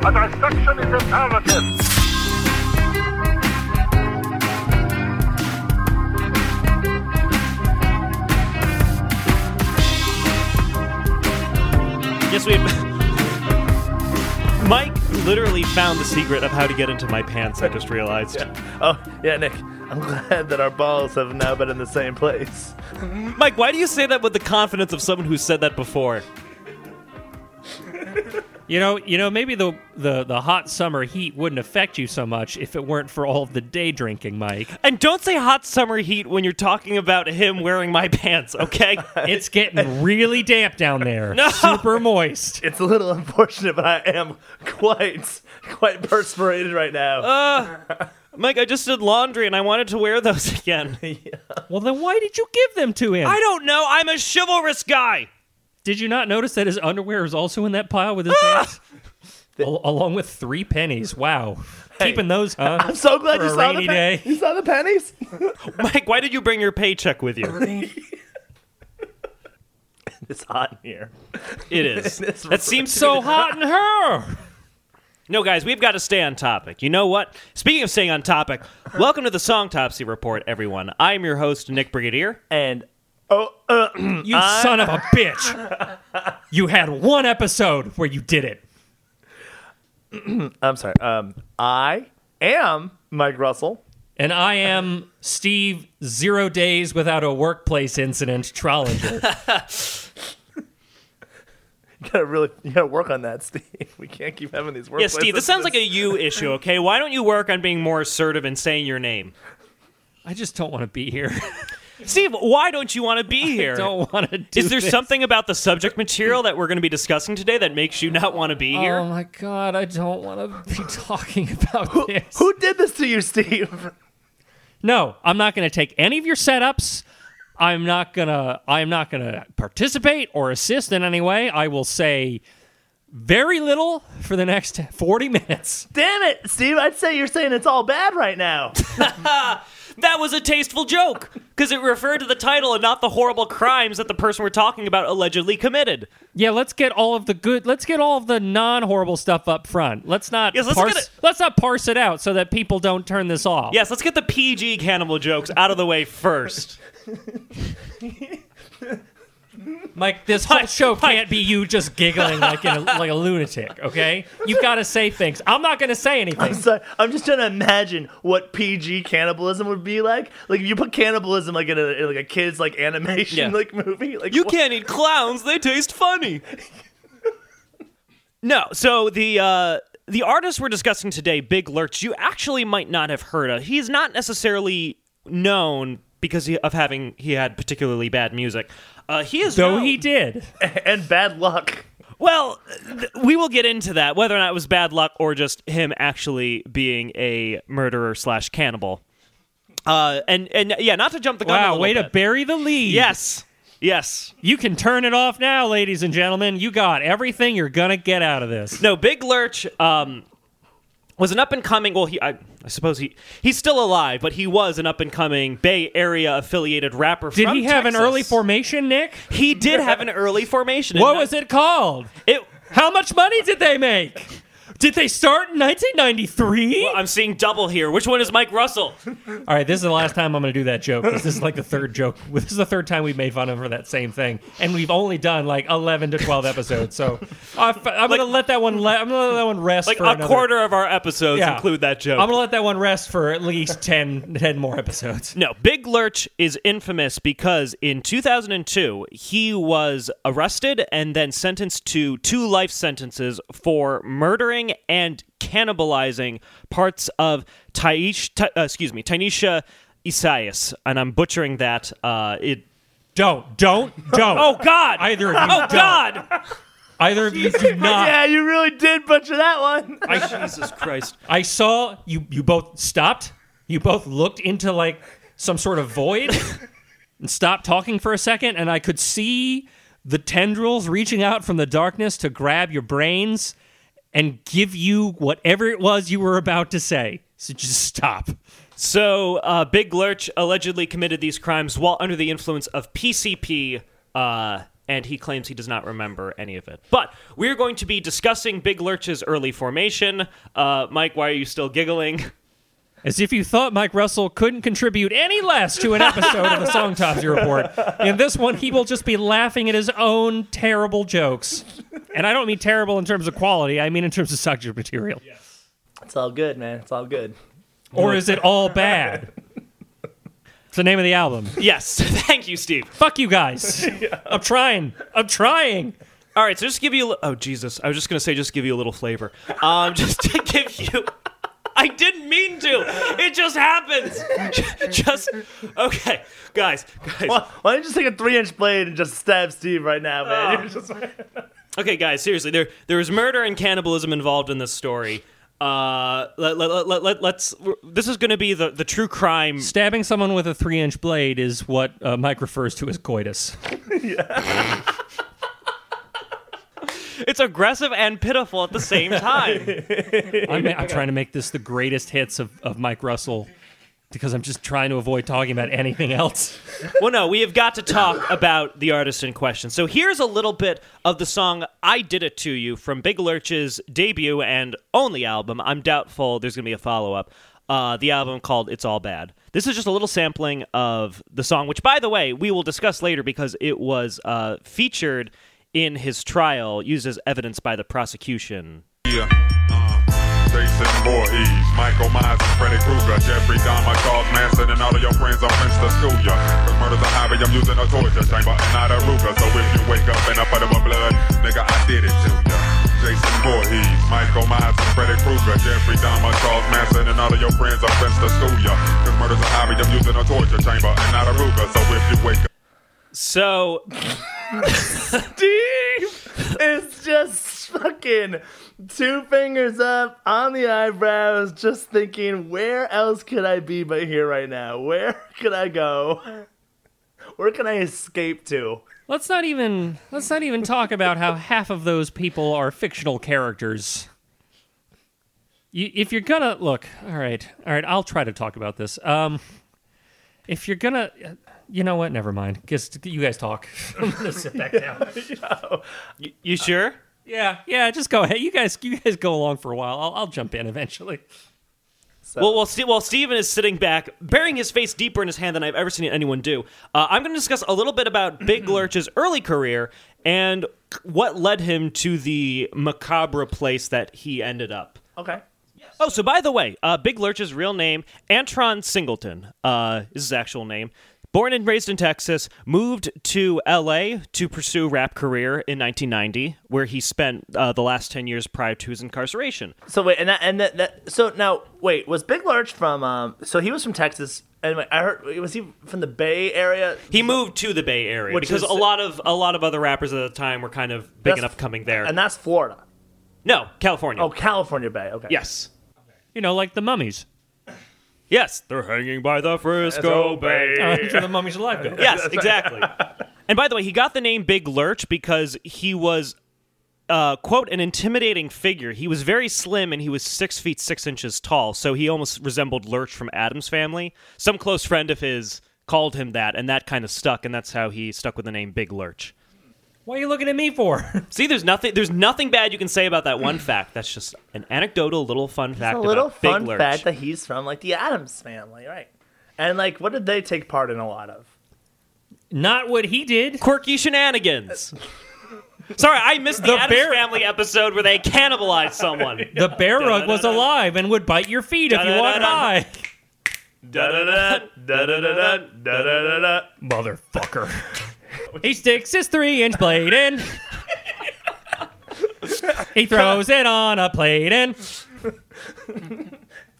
A dissection is imperative. Yes, we. Mike literally found the secret of how to get into my pants. I just realized. Yeah. Oh, yeah, Nick. I'm glad that our balls have now been in the same place. Mike, why do you say that with the confidence of someone who said that before? You know, you know, maybe the, the the hot summer heat wouldn't affect you so much if it weren't for all of the day drinking, Mike. And don't say hot summer heat when you're talking about him wearing my pants, okay? It's getting really damp down there. No. Super moist. It's a little unfortunate, but I am quite, quite perspirated right now. Uh, Mike, I just did laundry and I wanted to wear those again. yeah. Well, then why did you give them to him? I don't know. I'm a chivalrous guy. Did you not notice that his underwear is also in that pile with his ah! pants? Al- along with three pennies. Wow. Keeping those, huh? I'm so glad For you a saw the rainy pen- day. You saw the pennies? Mike, why did you bring your paycheck with you? it's hot in here. It is. It's That seems so hot in her. No, guys, we've got to stay on topic. You know what? Speaking of staying on topic, welcome to the Songtopsy Report, everyone. I'm your host, Nick Brigadier. And oh, uh, You son of a bitch. You had one episode where you did it. I'm sorry. Um, I am Mike Russell. And I am Steve, zero days without a workplace incident, Trollinger. You gotta really, you gotta work on that, Steve. We can't keep having these work. Yeah, Steve, this sounds like a you issue, okay? Why don't you work on being more assertive and saying your name? I just don't want to be here. Steve, why don't you want to be here? I don't want to do Is there this. something about the subject material that we're going to be discussing today that makes you not want to be here? Oh my god, I don't want to be talking about this. Who did this to you, Steve? No, I'm not going to take any of your setups. I'm not going to I'm not going to participate or assist in any way. I will say very little for the next 40 minutes. Damn it, Steve! I'd say you're saying it's all bad right now. That was a tasteful joke because it referred to the title and not the horrible crimes that the person we're talking about allegedly committed. Yeah, let's get all of the good. Let's get all of the non-horrible stuff up front. Let's not Yes, let's parse. get it- Let's not parse it out so that people don't turn this off. Yes, let's get the PG cannibal jokes out of the way first. Mike, this whole Mike, show can't be you just giggling like in a, like a lunatic. Okay, you've got to say things. I'm not going to say anything. So I'm just trying to imagine what PG cannibalism would be like. Like if you put cannibalism like in a in like a kids like animation Yeah. like movie. Like You what- can't eat clowns; they taste funny. no, so the uh, the artist we're discussing today, Big Lurch, you actually might not have heard of. He's not necessarily known because he, of having he had particularly bad music. Uh, he is Though known- he did. and bad luck. Well, th- we will get into that, whether or not it was bad luck or just him actually being a murderer slash cannibal. Uh, and and yeah, not to jump the gun. Wow, little way to bit. bury the lead. Yes, yes. You can turn it off now, ladies and gentlemen. You got everything you're going to get out of this. No, Big Lurch um, was an up and coming. Well, he I, I suppose he he's still alive, but he was an up and coming Bay Area affiliated rapper. Did he have an early formation, Nick? He did have an early formation. What was it called? It. How much money did they make? Did they start in 1993? I'm seeing double here. Which one is Mike Russell? All right, this is the last time I'm going to do that joke. 'cause This is like the third joke. This is the third time we've made fun of her for that same thing, and we've only done like 11 to 12 episodes. So I- I'm going to let that one. Le- I'm going to let that one rest Like for a another- quarter of our episodes Yeah. include that joke. I'm going to let that one rest for at least 10, 10 more episodes. No, Big Lurch is infamous because in 2002 he was arrested and then sentenced to two life sentences for murdering and cannibalizing parts of Taish, Ty, uh, excuse me, Tanisha Isaias, and I'm butchering that. Uh, it. Don't, don't, don't. Oh God! Either of you Oh don't. God! Either of you do not. Yeah, you really did butcher that one. I, Jesus Christ! I saw you. You both stopped. You both looked into like some sort of void and stopped talking for a second, and I could see the tendrils reaching out from the darkness to grab your brains and give you whatever it was you were about to say. So just stop. So, uh, Big Lurch allegedly committed these crimes while under the influence of PCP uh, and he claims he does not remember any of it. But we're going to be discussing Big Lurch's early formation. Uh, Mike, why are you still giggling? As if you thought Mike Russell couldn't contribute any less to an episode of the Song Songtopsy Report. In this one, he will just be laughing at his own terrible jokes. And I don't mean terrible in terms of quality, I mean in terms of subject material. It's all good, man. It's all good. Or is it all bad? It's the name of the album. yes, thank you, Steve. Fuck you guys. I'm trying. I'm trying. All right, so just give you. A, li- oh Jesus, I was just gonna say just give you a little flavor. Um, just to give you. I didn't mean to. It just happens. Just okay, guys, guys. Why, why don't you just take a three-inch blade and just stab Steve right now, man? You're just- Okay, guys, seriously, there there is murder and cannibalism involved in this story. Uh, let, let, let, let, let's. This is going to be the, the true crime. Stabbing someone with a three inch blade is what uh, Mike refers to as coitus. It's aggressive and pitiful at the same time. I'm, I'm trying to make this the greatest hits of, of Mike Russell because I'm just trying to avoid talking about anything else. well, no, we have got to talk about the artist in question. So here's a little bit of the song "I Did It to You" from Big Lurch's debut and only album. I'm doubtful there's going to be a follow up. Uh, the album called "It's All Bad." This is just a little sampling of the song, which, by the way, we will discuss later because it was uh, featured in his trial, used as evidence by the prosecution. Yeah. Uh, Jason Voorhees, Michael Myers, and Freddy Krueger, Jeffrey Dahmer, Charles Manson, and all of your friends to school ya. Cause murder's a hobby, I'm using a torture chamber and not a Ruger. So if you wake up in a puddle of blood, nigga, I did it to ya. Jason Voorhees, Michael Myers, and Freddy Krueger, Jeffrey Dahmer, Charles Manson, and all of your friends to school ya. Cause murder's a hobby, I'm using a torture chamber and not a Ruger. So if you wake up So Steve is just fucking two fingers up on the eyebrows, just thinking, where else could I be but here right now? Where could I go? Where can I escape to? Let's not even let's not even talk about how half of those people are fictional characters. You, if you're gonna look, all right, all right, I'll try to talk about this. Um, if you're gonna, you know what? Never mind. Guess you guys talk. I'm gonna sit back down. y- you sure? Yeah, yeah. Just go ahead. You guys, you guys go along for a while. I'll, I'll jump in eventually. So, Well, while, Ste while Steven is sitting back, burying his face deeper in his hand than I've ever seen anyone do, uh, I'm going to discuss a little bit about Big Lurch's early career and what led him to the macabre place that he ended up. okay. Oh, so by the way, uh, Big Lurch's real name, Antron Singleton, uh, is his actual name. Born and raised in Texas, moved to L.A. to pursue rap career in 1990, where he spent uh, the last 10 years prior to his incarceration. So wait, and that, and that, that, so now wait, was Big Lurch from? Um, so he was from Texas, and wait, I heard was he from the Bay Area? He moved to the Bay Area Which because is- a lot of a lot of other rappers at the time were kind of big That's- and upcoming there. and that's Florida. no, California. Oh, California Bay. Okay. yes, You know, like the mummies. Yes, they're hanging by the Frisco Bay. Uh, that's where the mummies alive go. yes, exactly. and by the way, he got the name Big Lurch because he was, uh, quote, an intimidating figure. He was very slim and he was six feet six inches tall, so he almost resembled Lurch from Addams family. Some close friend of his called him that, and that kind of stuck, and that's how he stuck with the name Big Lurch. What are you looking at me for? See, there's nothing. There's nothing bad you can say about that one fact. That's just an anecdotal little fun fact. a little about Big fun Lurch. fact that he's from like the Addams family, right? And like, what did they take part in a lot of? Not what he did. quirky shenanigans. Sorry, I missed the, The Addams bear- Family episode where they cannibalized someone. The bear rug was alive and would bite your feet if you walked by. Da-da-da, da-da-da-da, da-da-da-da. Motherfucker. He sticks his three inch blade in. he throws it on a plate and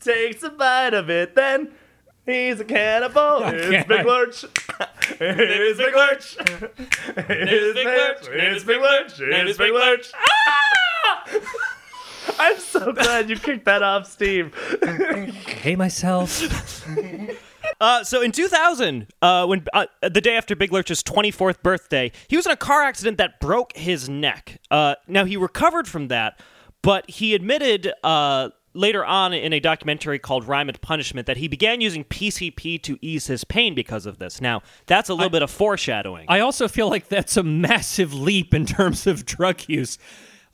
Takes a bite of it, then he's a cannibal. Here's Big Lurch. Here's Big Lurch. Here's Big Lurch. Here's Big Lurch. Here's Big Lurch. Ah! I'm so glad you kicked that off, Steve. hate myself. Uh, so in 2000, uh, when uh, the day after Big Lurch's 24th birthday, he was in a car accident that broke his neck. Uh, now he recovered from that, but he admitted uh, later on in a documentary called Rhyme and Punishment that he began using PCP to ease his pain because of this. Now, that's a little bit of foreshadowing. I also feel like that's a massive leap in terms of drug use.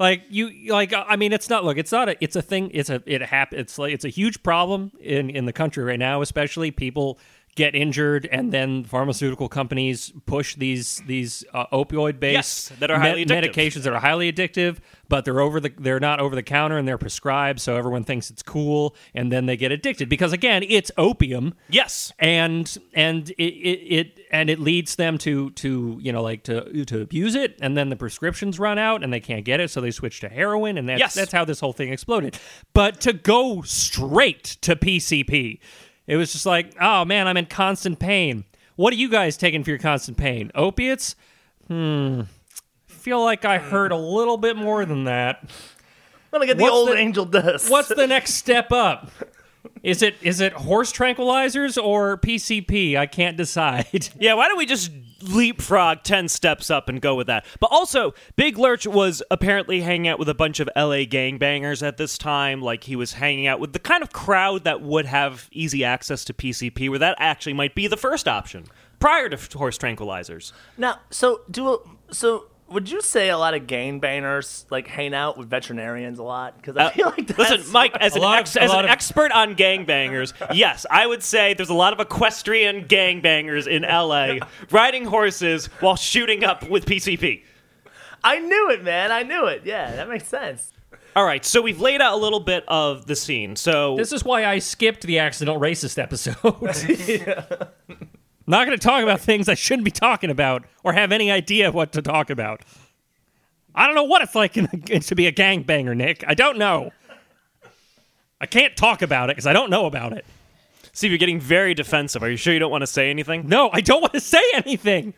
Like you, like uh, I mean, it's not. Look, it's not a. It's a thing. It's a. It happen. It's like it's a huge problem in in the country right now. Especially people get injured, and then pharmaceutical companies push these these uh, opioid based Yes, that are highly medications that are highly addictive, but they're over the they're not over the counter and they're prescribed, so everyone thinks it's cool, and then they get addicted because again, it's opium yes. and and it, it, it and it leads them to to you know like to to abuse it and then the prescriptions run out and they can't get it so they switch to heroin and that's Yes. that's how this whole thing exploded but to go straight to PCP it was just like oh man I'm in constant pain. What are you guys taking for your constant pain? Opiates? Hmm. Feel like I heard a little bit more than that. I'm gonna get the What's old the- angel dust. What's the next step up? Is it is it horse tranquilizers or PCP? I can't decide. Yeah, why don't we just leapfrog 10 steps up and go with that? But also, Big Lurch was apparently hanging out with a bunch of LA gangbangers at this time. Like, he was hanging out with the kind of crowd that would have easy access to PCP, where that actually might be the first option prior to horse tranquilizers. Now, so do so. Would you say a lot of gangbangers like hang out with veterinarians a lot? Because I Uh, feel like that's, Listen, Mike, as, an, lot of- ex- as an of- expert on gangbangers, yes, I would say there's a lot of equestrian gangbangers in LA riding horses while shooting up with PCP. I knew it, man. I knew it. Yeah, that makes sense. All right, so we've laid out a little bit of the scene. So This is why I skipped the accidental racist episode. Not going to talk about things I shouldn't be talking about or have any idea what to talk about. I don't know what it's like in, to be a gangbanger, Nick. I don't know. I can't talk about it because I don't know about it. Steve, you're getting very defensive. Are you sure you don't want to say anything? No, I don't want to say anything.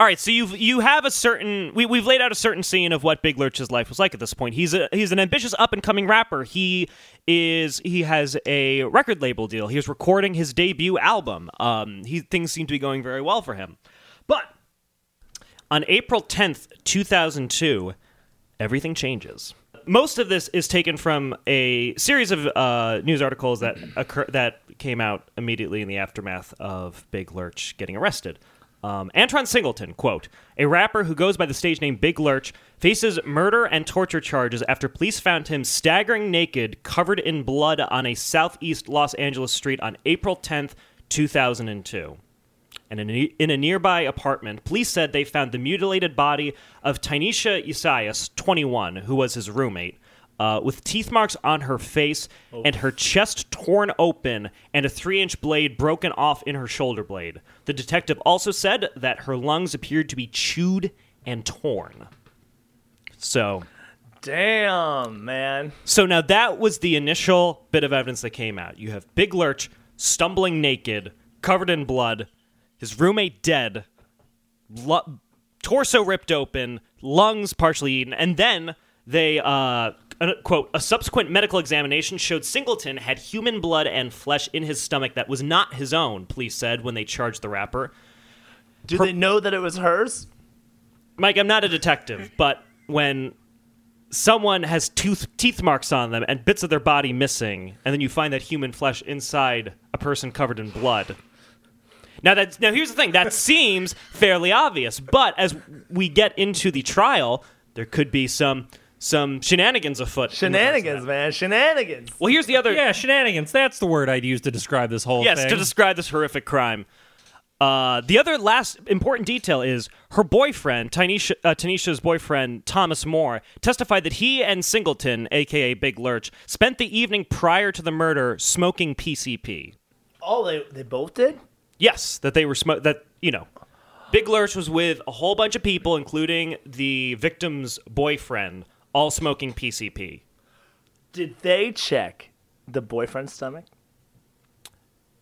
All right, so you you have a certain we we've laid out a certain scene of what Big Lurch's life was like at this point. He's a he's an ambitious up and coming rapper. He is he has a record label deal. He was recording his debut album. Um, he things seem to be going very well for him, but on April 10th, 2002, everything changes. Most of this is taken from a series of uh, news articles that occur that came out immediately in the aftermath of Big Lurch getting arrested. Um, Antron Singleton, quote, a rapper who goes by the stage name Big Lurch, faces murder and torture charges after police found him staggering naked, covered in blood on a southeast Los Angeles street on April 10th, 2002 and in a, in a nearby apartment, police said they found the mutilated body of Tynesha Isaias, 21, who was his roommate, uh, with teeth marks on her face and her chest torn open and a three inch blade broken off in her shoulder blade. The detective also said that her lungs appeared to be chewed and torn. So, Damn, man. so now that was the initial bit of evidence that came out. You have Big Lurch stumbling naked, covered in blood, his roommate dead, lu- torso ripped open, lungs partially eaten, and then they uh, uh, quote a subsequent medical examination showed Singleton had human blood and flesh in his stomach that was not his own. Police said when they charged the rapper. Do they know that it was hers? Mike, I'm not a detective, but when someone has tooth teeth marks on them and bits of their body missing, and then you find that human flesh inside a person covered in blood. Now that's now here's the thing, that seems fairly obvious, but as we get into the trial, there could be some some shenanigans afoot. in regards to Shenanigans, man. Shenanigans. Well, here's the other Yeah, shenanigans. That's the word I'd use to describe this whole yes, thing. to describe this horrific crime. Uh, the other last important detail is her boyfriend, Tanisha, uh, Tanisha's boyfriend, Thomas Moore, testified that he and Singleton, aka Big Lurch, spent the evening prior to the murder smoking PCP. Oh, they they both did. Yes, that they were smo- that you know, Big Lurch was with a whole bunch of people, including the victim's boyfriend, all smoking PCP. Did they check the boyfriend's stomach?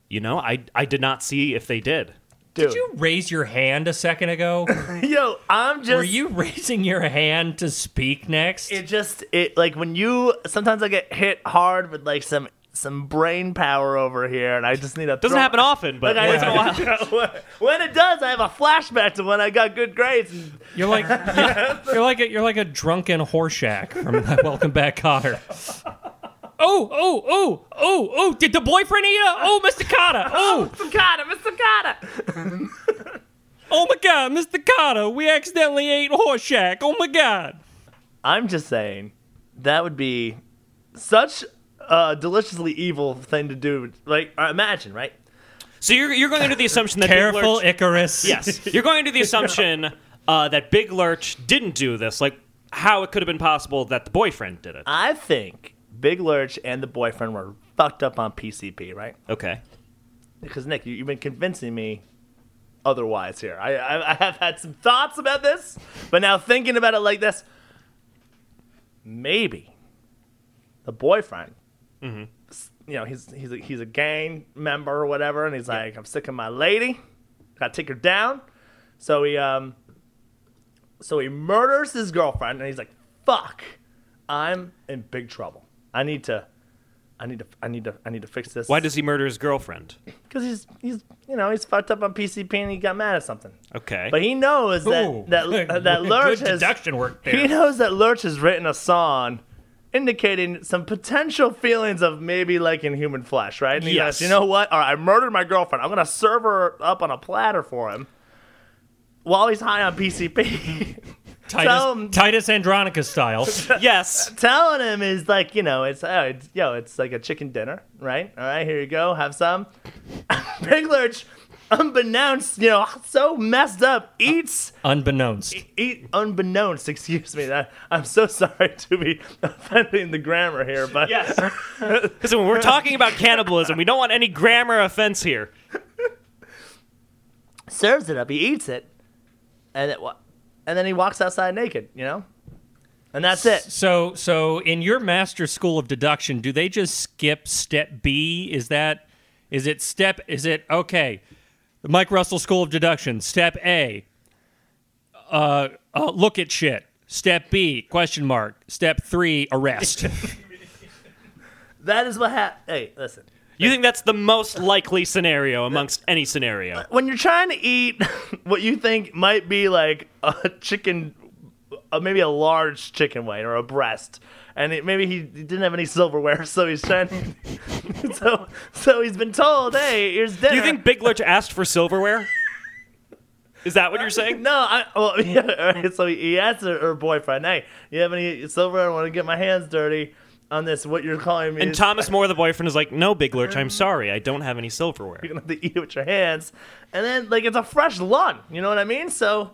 You know, I I did not see if they did. Dude, Did you raise your hand a second ago? yo, I'm just. Were you raising your hand to speak next? It just it like when you sometimes I get hit hard with like some some brain power over here, and I just need a. Doesn't happen often, but Like, once in a while. When it does, I have a flashback to when I got good grades. And You're like you're, you're like a, you're like a drunken Horshack from Welcome Back, Kotter. Oh, oh, oh, oh, oh! Did the boyfriend eat her? Oh, Mr. Carter! Oh, Mr. Carter, Mr. Carter. oh my God, Mr. Carter! We accidentally ate Horshack. Oh my God! I'm just saying that would be such a deliciously evil thing to do. Like, uh, imagine, right? So you're you're going into the assumption that Big Careful, Lurch, Icarus. yes, you're going into the assumption uh, that Big Lurch didn't do this. Like how it could have been possible that the boyfriend did it. I think Big Lurch and the boyfriend were fucked up on PCP, right? Okay. Because Nick, you, you've been convincing me otherwise here. I, I I have had some thoughts about this, but now thinking about it like this, maybe the boyfriend, s- you know, he's he's a, he's a gang member or whatever, and he's like, I'm sick of my lady, gotta take her down. So he um, so he murders his girlfriend, and he's like, fuck, I'm in big trouble. I need to. I need to, I need to, I need to fix this. Why does he murder his girlfriend? Because he's he's you know he's fucked up on PCP and he got mad at something. Okay. But he knows that Ooh, that good- that Lurch good has deduction work he knows that Lurch has written a song indicating some potential feelings of maybe like in human flesh, right? And he Yes. goes, you know what? All right, I murdered my girlfriend. I'm gonna serve her up on a platter for him while he's high on PCP. Titus, him- Titus Andronicus style. yes. telling him is like, you know, it's, oh, it's yo, it's like a chicken dinner, right? All right, here you go, have some. Big Lurch, unbeknownst, you know, so messed up, eats, Unbeknownst. eat unbeknownst. Excuse me, that I'm so sorry to be offending the grammar here, but Yes. Because when we're talking about cannibalism, we don't want any grammar offense here. serves it up. He eats it, and it, and then he walks outside naked, you know, and that's it. So, so in your master school of deduction, do they just skip step B? Is that, is it step? Is it okay? The Mike Russell School of Deduction. Step A. Uh, uh, look at shit. Step B. Question mark. Step three. Arrest. That is what happened. Hey, listen. You think that's the most likely scenario amongst any scenario? when you're trying to eat what you think might be like a chicken, uh, maybe a large chicken wing or a breast, and it, maybe he didn't have any silverware, so he's trying. so so he's been told, hey, here's dinner. Do you think Big Lurch asked for silverware? Is that what you're saying? No, I well, yeah, right, so he asked her, her boyfriend, "Hey, you have any silverware? I want to get my hands dirty on this. What you're calling me? And Thomas Moore, the boyfriend, is like, "No, Big Lurch, I'm sorry, I don't have any silverware." you're gonna have to eat it with your hands, and then like it's a fresh lung. You know what I mean? So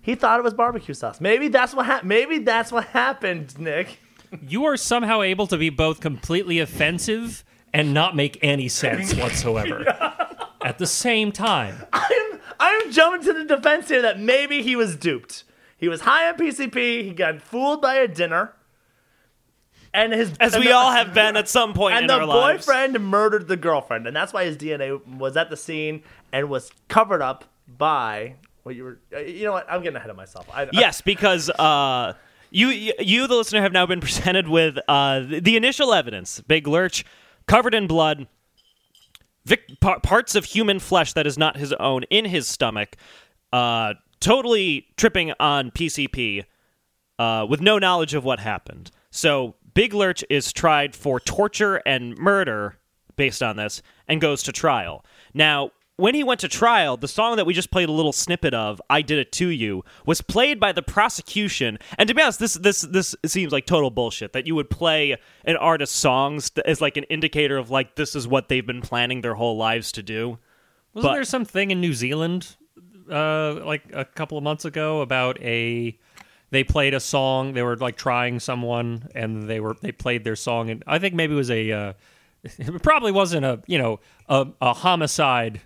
he thought it was barbecue sauce. Maybe that's what. Maybe that's what happened, Nick. You are somehow able to be both completely offensive and not make any sense whatsoever at the same time. I'm I'm jumping to the defense here that maybe he was duped. He was high on PCP. He got fooled by a dinner, and his As and we the- all have been at some point and in the our lives. boyfriend murdered the girlfriend, and that's why his DNA was at the scene and was covered up by what you were. uh, You know what? I'm getting ahead of myself. I, I- Yes, because uh, you, you, the listener, have now been presented with uh, the, initial evidence: Big Lurch, covered in blood, vic- par- parts of human flesh that is not his own in his stomach, uh, totally tripping on PCP, uh, with no knowledge of what happened. So Big Lurch is tried for torture and murder based on this, and goes to trial. Now. When he went to trial, the song that we just played a little snippet of, "I Did It to You," was played by the prosecution. And to be honest, this this this seems like total bullshit that you would play an artist's songs as like an indicator of like this is what they've been planning their whole lives to do. Wasn't But- there something in New Zealand, uh, like a couple of months ago, about a they played a song. They were like trying someone, and they were they played their song, and I think maybe it was a. Uh, it probably wasn't a you know a, a homicide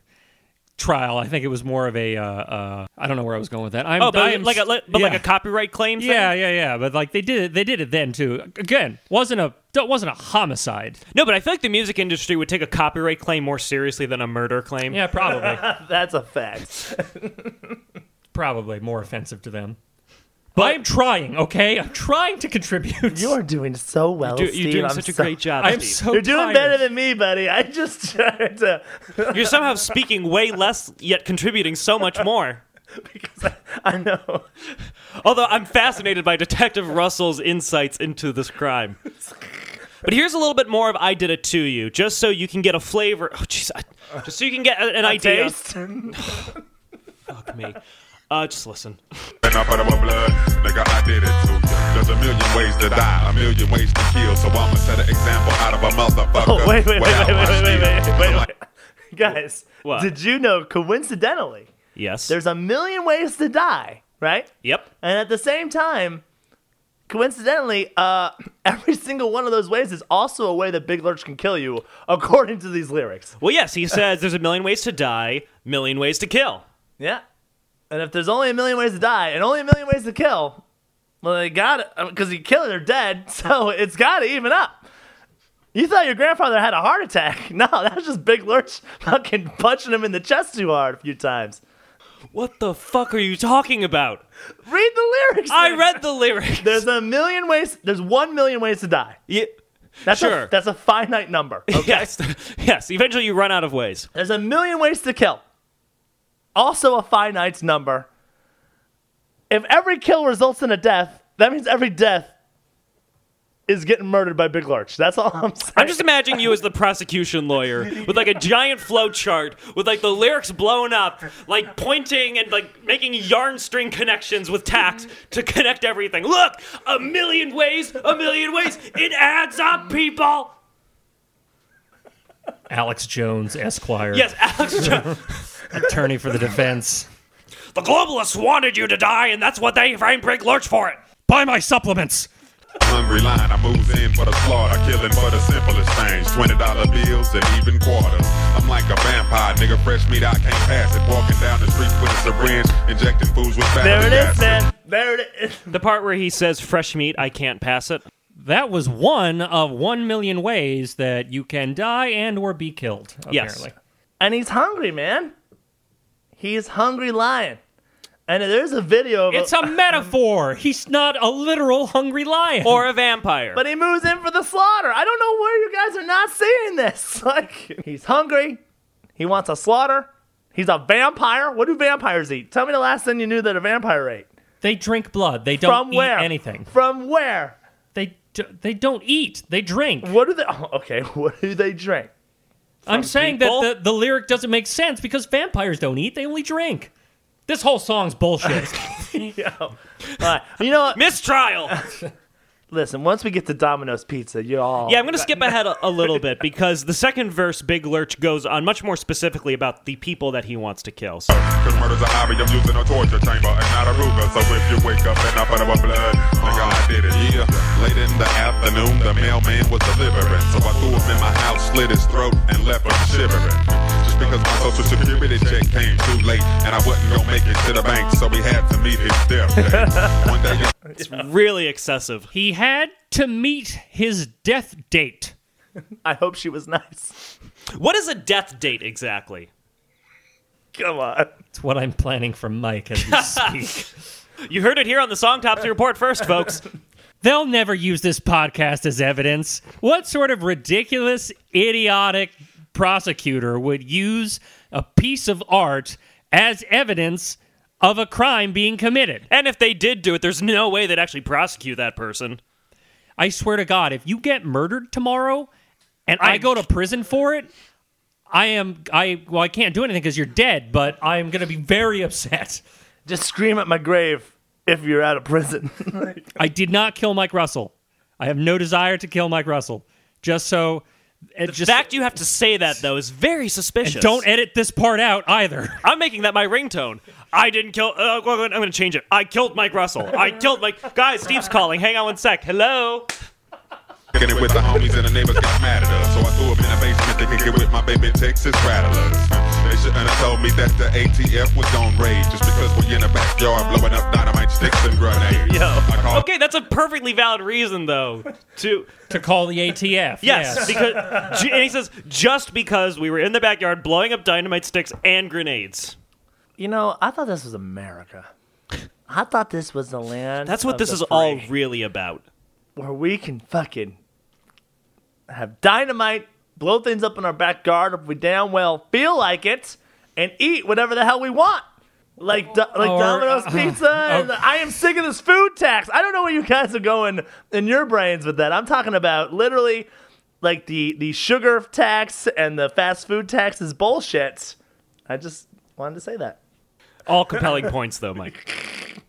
trial. I think it was more of a. Uh, uh, I don't know where I was going with that. I'm, Oh, but I am like a s- like- but like a copyright claim. Thing? Yeah, yeah, yeah. But like they did it. They did it then too. Again, wasn't a wasn't a homicide. No, but I feel like the music industry would take a copyright claim more seriously than a murder claim. Yeah, probably. that's a fact. probably more offensive to them. But I'm trying, okay? I'm trying to contribute. You are doing so well, Do- Steve. you're doing I'm such a great job. I'm Steve. so You're doing tired. better than me, buddy. I just tried to You're somehow speaking way less, yet contributing so much more. because I, I know. Although I'm fascinated by Detective Russell's insights into this crime. But here's a little bit more of "I Did It to You," just so you can get a flavor. Oh, jeez, just so you can get an idea. Taste? Fuck me. Uh, just listen. And up out of my blood, nigga, I did it to. There's a million ways to die, a million ways to kill. So I'ma set an example out of a motherfucker. Oh, wait, wait, wait, without wait, wait, wait, wait, wait, wait, wait. Guys, What? did you know, coincidentally, Yes. there's a million ways to die, right? Yep. And at the same time, coincidentally, uh, every single one of those ways is also a way that Big Lurch can kill you, according to these lyrics. Well, yes, he says there's a million ways to die, million ways to kill. Yeah. And if there's only a million ways to die and only a million ways to kill, well, they got it uh, because you kill it or dead, so it's got to even up. You thought your grandfather had a heart attack? No, that was just Big Lurch fucking punching him in the chest too hard a few times. What the fuck are you talking about? Read the lyrics. I read the lyrics. There's a million ways. There's one million ways to die. Yeah. That's Sure. A, that's a finite number. Okay. Yes. Yes. Eventually, you run out of ways. There's a million ways to kill. Also a finite number. If every kill results in a death, that means every death is getting murdered by Big Lurch. That's all I'm saying. I'm just imagining you as the prosecution lawyer with like a giant flow chart with like the lyrics blown up, like pointing and like making yarn string connections with tacks to connect everything. Look, a million ways, a million ways. It adds up, people. Alex Jones, Esquire, Yes, Alex Jones. attorney for the defense. The globalists wanted you to die, and that's what they framed Big Lurch for it. Buy my supplements. Hungry line, I moves in for the slaughter, killing for the simplest things. Twenty dollar bills and even quarters. I'm like a vampire, nigga. Fresh meat, I can't pass it. Walking down the street with a syringe, injecting fools with there it battery is, acid. man. There it is. The part where he says fresh meat, I can't pass it. That was one of one million ways that you can die and or be killed. Yes. And he's hungry, man. He's hungry lion. And there's a video of It's a metaphor. He's not a literal hungry lion. Or a vampire. But he moves in for the slaughter. I don't know where you guys are not seeing this. Like, he's hungry. He wants a slaughter. He's a vampire. What do vampires eat? Tell me the last thing you knew that a vampire ate. they drink blood. They don't From eat where? anything. From where? They d- they don't eat. They drink. What do they? Oh, okay, what do they drink? I'm saying people? that the, the lyric doesn't make sense because vampires don't eat. They only drink. This whole song's bullshit. Yo. Right. You know what? Mistrial. Listen, once we get to Domino's Pizza, you all. Yeah, I'm going to skip ahead a, a little bit because the second verse, Big Lurch, goes on much more specifically about the people that he wants to kill. So, Cause murder's a hobby, I'm using a torture chamber and not a Ruger. So if you wake up and up out of a blood, nigga, I did it. Yeah. Late in the afternoon, the mailman was delivering. So I threw him in my house, slit his throat, and left him shivering. Just because my social security check came too late, and I wasn't gonna make it to the bank, so we had to meet his death. One day, it's really excessive. he had to meet his death date. I hope she was nice. What is a death date exactly? Come on. It's what I'm planning for Mike as we speak. You heard it here on the Songtopsy Report first, folks. They'll never use this podcast as evidence. What sort of ridiculous, idiotic prosecutor would use a piece of art as evidence of a crime being committed? And if they did do it, there's no way they'd actually prosecute that person. I swear to God, if you get murdered tomorrow and I, I- go to prison for it, I am I well I can't do anything because you're dead, but I am going to be very upset. Just scream at my grave if you're out of prison. I did not kill Mike Russell. I have no desire to kill Mike Russell. Just so it The just fact you have to say that, though, is very suspicious. don't edit this part out either. I'm making that my ringtone. I didn't kill. Uh, I'm going to change it. I killed Mike Russell. I killed Mike. Guys, Steve's calling. Hang on one sec. Hello. Kicking it with the homies and the neighbors got mad at us. So I threw him in the basement to kick it with my baby Texas rattlers. They shouldn't have told me that the ATF was on raid just because we in the backyard blowing up dynamite sticks and grenades. Yo. I Okay, that's a perfectly valid reason, though. To to call the ATF. yes, because ju- and he says just because we were in the backyard blowing up dynamite sticks and grenades. you know, I thought this was America. I thought this was the land. That's what of this the is all really about. where we can fucking have dynamite, blow things up in our backyard if we damn well feel like it, and eat whatever the hell we want. like do- like Or, Domino's uh, Pizza. and I am sick of this food tax. I don't know where you guys are going in your brains with that. I'm talking about literally like the the sugar tax and the fast food tax is bullshit. I just wanted to say that. All compelling points, though, Mike.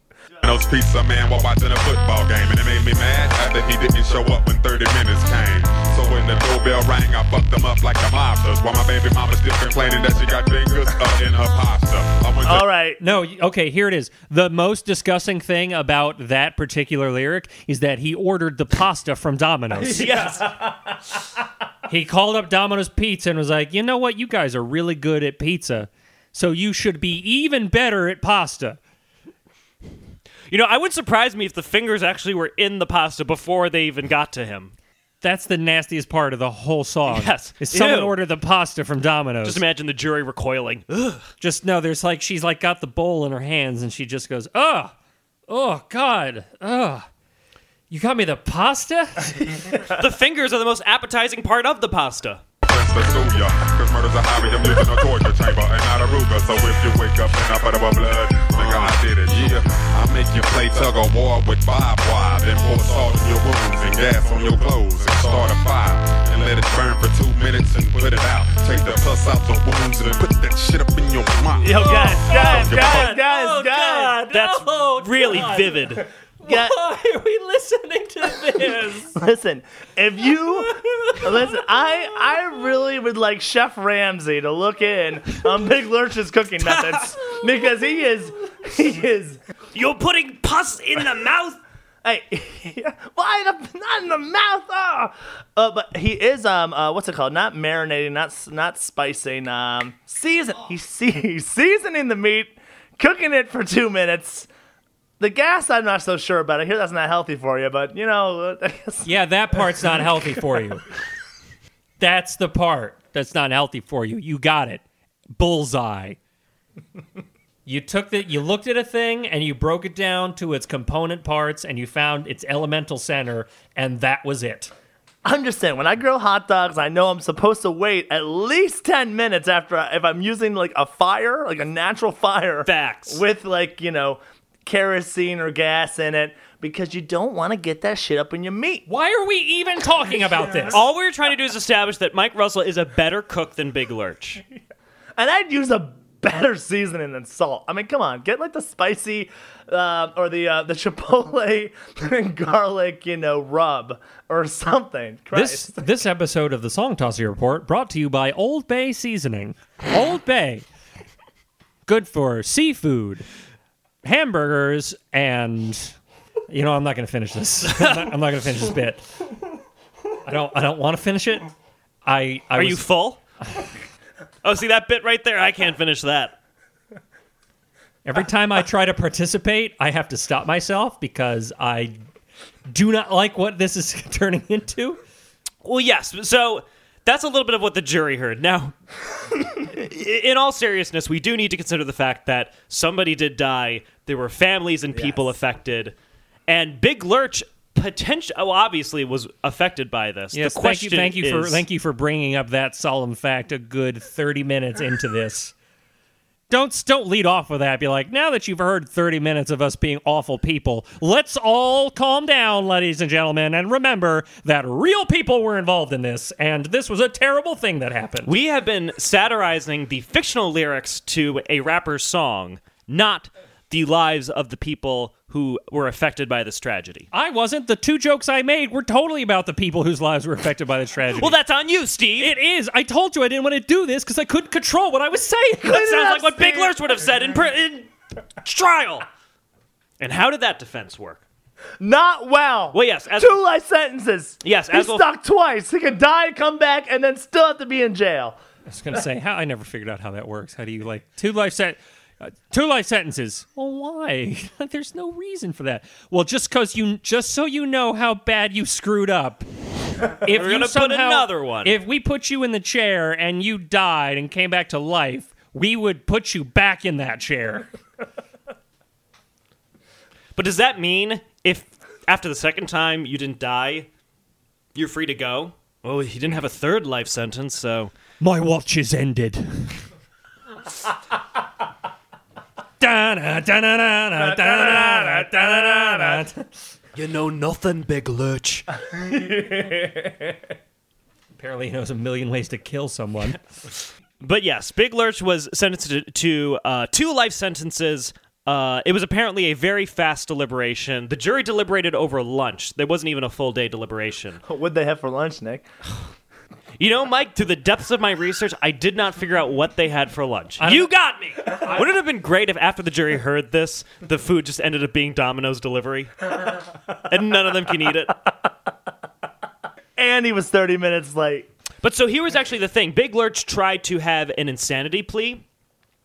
Those pizza man while watching a football game, and it made me mad after he didn't show up when 30 minutes came. So when the doorbell rang, I fucked him up like the mobsters. While my baby mama still complaining that she got fingers up in her pasta. I went to All right. No, okay, here it is. The most disgusting thing about that particular lyric is that he ordered the pasta from Domino's. Yes. he called up Domino's Pizza and was like, you know what? You guys are really good at pizza, so you should be even better at pasta. You know, I would surprise me if the fingers actually were in the pasta before they even got to him. That's the nastiest part of the whole song. Yes. Is someone Ew. ordered the pasta from Domino's. Just imagine the jury recoiling. Ugh. just no, there's like she's like got the bowl in her hands and she just goes, "Oh, oh God, oh, you got me the pasta." the fingers are the most appetizing part of the pasta. Prince to sue ya. Cause murder's a hobby, I'm using a torture chamber and not a Ruger. So if you wake up in a bit of a blood, nigga, I did it, yeah. I make you play tug of war with barbed wire, then pour salt in your wounds and gas on your clothes and start a fire. And let it burn for two minutes and put it out. Take the pus out the wounds and put that shit up in your mouth. Yo, guys, guys, Oh, guys, guys, Oh, guys. God. That's No, really vivid. Yeah. Why are we listening to this? Listen, if you listen, I I really would like Chef Ramsay to look in on Big Lurch's cooking methods because he is he is You're putting pus in the mouth? hey why the not in the mouth oh uh, but he is um uh what's it called not marinating not not spicing um season he's, he's seasoning the meat cooking it for two minutes the gas I'm not so sure about I hear that's not healthy for you but you know yeah, that part's not healthy for you. That's the part that's not healthy for you. You got it. Bullseye. You took the you looked at a thing and you broke it down to its component parts and you found its elemental center and that was it. I'm just saying, when I grill hot dogs, I know I'm supposed to wait at least 10 minutes after, I, if I'm using like a fire, like a natural fire. Facts. With like, you know, kerosene or gas in it, because you don't want to get that shit up in your meat. Why are we even talking about this? All we're trying to do is establish that Mike Russell is a better cook than Big Lurch. And I'd use a better seasoning than salt. I mean, come on, get like the spicy uh, or the uh, the chipotle and garlic, you know, rub or something. This Christ. this episode of the Song Tosser Report brought to you by Old Bay Seasoning. Old Bay, good for seafood, hamburgers, and you know I'm not going to finish this. I'm not, not going to finish this bit. I don't. I don't want to finish it. I. I Are was, you full? oh, see that bit right there? I can't finish that. Every time I try to participate, I have to stop myself because I do not like what this is turning into. Well, yes. So that's a little bit of what the jury heard. Now, in all seriousness, we do need to consider the fact that somebody did die. There were families and people Yes. affected, and Big Lurch potential well, oh, obviously was affected by this. Yes, the thank you, thank you for thank you for bringing up that solemn fact a good thirty minutes into this. Don't don't lead off with that. Be like, now that you've heard thirty minutes of us being awful people, let's all calm down, ladies and gentlemen, and remember that real people were involved in this, and this was a terrible thing that happened. We have been satirizing the fictional lyrics to a rapper's song, not the lives of the people who were affected by this tragedy. I wasn't. The two jokes I made were totally about the people whose lives were affected by this tragedy. Well, that's on you, Steve. it is. I told you I didn't want to do this because I couldn't control what I was saying. that sounds like what Steve. Big Lurch would have said in, pr- in trial. And how did that defense work? Not well. Well, yes, as- two life sentences. Yes, he's as we'll- stuck twice. He could die, come back, and then still have to be in jail. I was gonna say how I never figured out how that works. How do you like two life set, uh, two life sentences? Well, why? There's no reason for that. Well, just cause you, just so you know how bad you screwed up. If We're you gonna put somehow- another one. If we put you in the chair and you died and came back to life, we would put you back in that chair. But does that mean if after the second time you didn't die, you're free to go? Oh, he didn't have a third life sentence, so My watch is ended. You know nothing, Big Lurch. Apparently, he knows a million ways to kill someone. But yes, Big Lurch was sentenced to, to uh, two life sentences. Uh, it was apparently a very fast deliberation. The jury deliberated over lunch. There wasn't even a full day deliberation. What'd they have for lunch, Nick? You know, Mike, to the depths of my research, I did not figure out what they had for lunch. You got me! Wouldn't it have been great if after the jury heard this, the food just ended up being Domino's delivery? and none of them can eat it. And he was 30 minutes late. But so here was actually the thing. Big Lurch tried to have an insanity plea.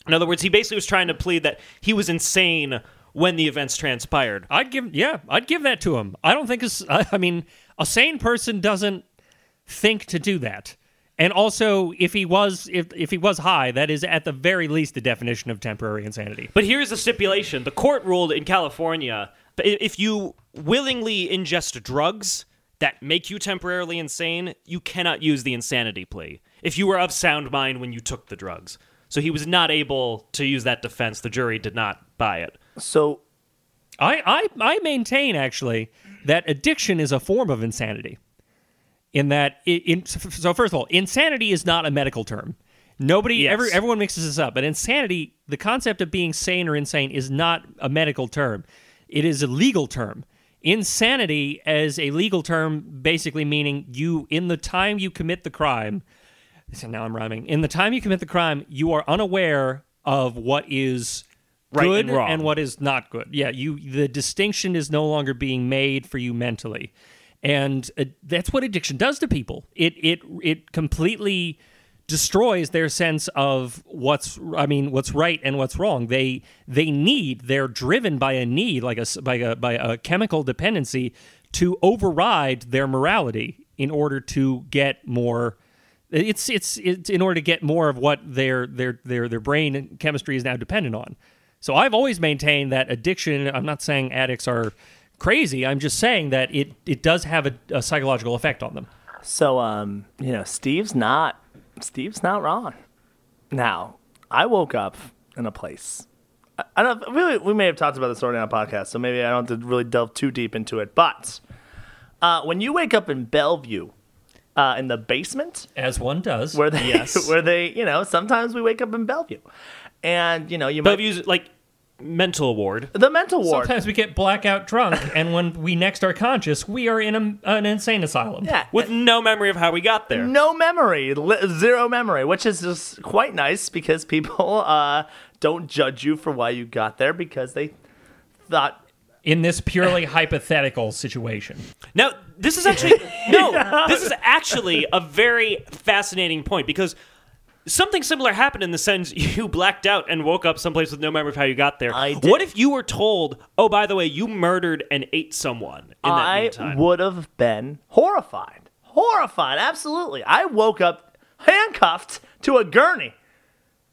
In other words, he basically was trying to plead that he was insane when the events transpired. I'd give, yeah, I'd give that to him. I don't think it's, I I mean, a sane person doesn't think to do that. And also, if he was, if if he was high, that is at the very least the definition of temporary insanity. But here's the stipulation. The court ruled in California that if you willingly ingest drugs that make you temporarily insane, you cannot use the insanity plea if you were of sound mind when you took the drugs. So he was not able to use that defense. The jury did not buy it. So I, I, I maintain actually that addiction is a form of insanity. In that, it, in, so first of all, insanity is not a medical term. Nobody, Yes. every, everyone mixes this up. But insanity, the concept of being sane or insane, is not a medical term. It is a legal term. Insanity, as a legal term, basically meaning you, in the time you commit the crime, so now I'm rhyming. In the time you commit the crime, you are unaware of what is Right good and wrong. what is not good. Yeah, you the distinction is no longer being made for you mentally. And uh, that's what addiction does to people. It it it completely destroys their sense of what's I mean what's right and what's wrong. They they need they're driven by a need like a by a by a chemical dependency to override their morality in order to get more it's it's it's in order to get more of what their their their their brain chemistry is now dependent on. So I've always maintained that addiction. I'm not saying addicts are crazy. I'm just saying that it it does have a, a psychological effect on them. So, um, you know, Steve's not, Steve's not wrong. Now, I woke up in a place. I, I don't really. We may have talked about this already on a podcast, so maybe I don't have to really delve too deep into it. But uh, when you wake up in Bellevue, uh, in the basement, As one does. where they, Yes. where they, you know, sometimes we wake up in Bellevue, and you know, you might Bellevue's like mental ward. the mental ward. Sometimes we get blackout drunk, and when we next are conscious, we are in a, an insane asylum. Yeah, With no memory of how we got there. no memory, li- zero memory, which is just quite nice because people uh, don't judge you for why you got there because they thought In this purely hypothetical situation. Now, this is actually no. This is actually a very fascinating point because something similar happened in the sense you blacked out and woke up someplace with no memory of how you got there. I did. What if you were told, "Oh, by the way, you murdered and ate someone"? In that I meantime, would have been horrified. Horrified, absolutely. I woke up handcuffed to a gurney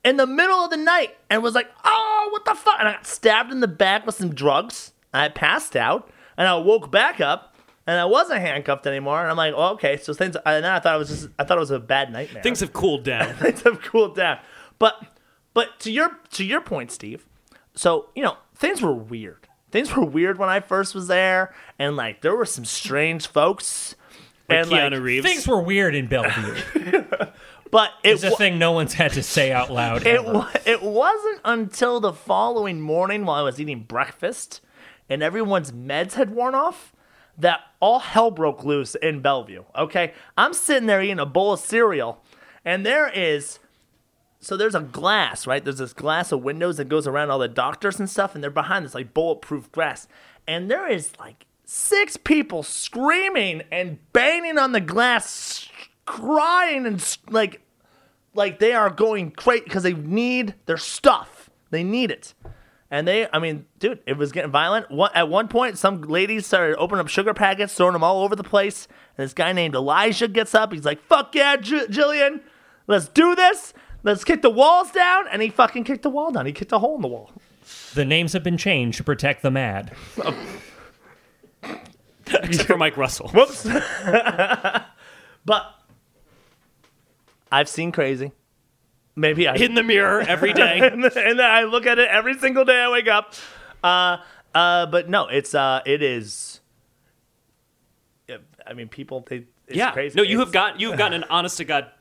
in the middle of the night and was like, oh, what the fuck? And I got stabbed in the back with some drugs. I passed out and I woke back up and I wasn't handcuffed anymore. And I'm like, oh, okay. So things, and then I thought it was just, I thought it was a bad nightmare. things have cooled down. things have cooled down. But but to your to your point, Steve. So you know things were weird. Things were weird when I first was there, and like there were some strange folks. Like and Keanu like, Reeves. Things were weird in Bellevue. but it It's a thing no one's had to say out loud. it ever. wa- it wasn't until the following morning while I was eating breakfast, and everyone's meds had worn off. That all hell broke loose in Bellevue. Okay, I'm sitting there eating a bowl of cereal, and there is so there's a glass, right? There's this glass of windows that goes around all the doctors and stuff, and they're behind this like bulletproof glass. And there is like six people screaming and banging on the glass, crying and like like they are going crazy because they need their stuff. They need it. And they, I mean, dude, it was getting violent. One, at one point, some ladies started opening up sugar packets, throwing them all over the place. And this guy named Elijah gets up. He's like, fuck yeah, J- Jillian. Let's do this. Let's kick the walls down. And he fucking kicked the wall down. He kicked a hole in the wall. The names have been changed to protect the mad. except for Mike Russell. Whoops. but I've seen crazy. Maybe I in the mirror every day. and, then I look at it every single day I wake up. Uh, uh, but no, it's uh, it is. I mean, people they. It's yeah. crazy. No, you It's- have got you've gotten an honest to god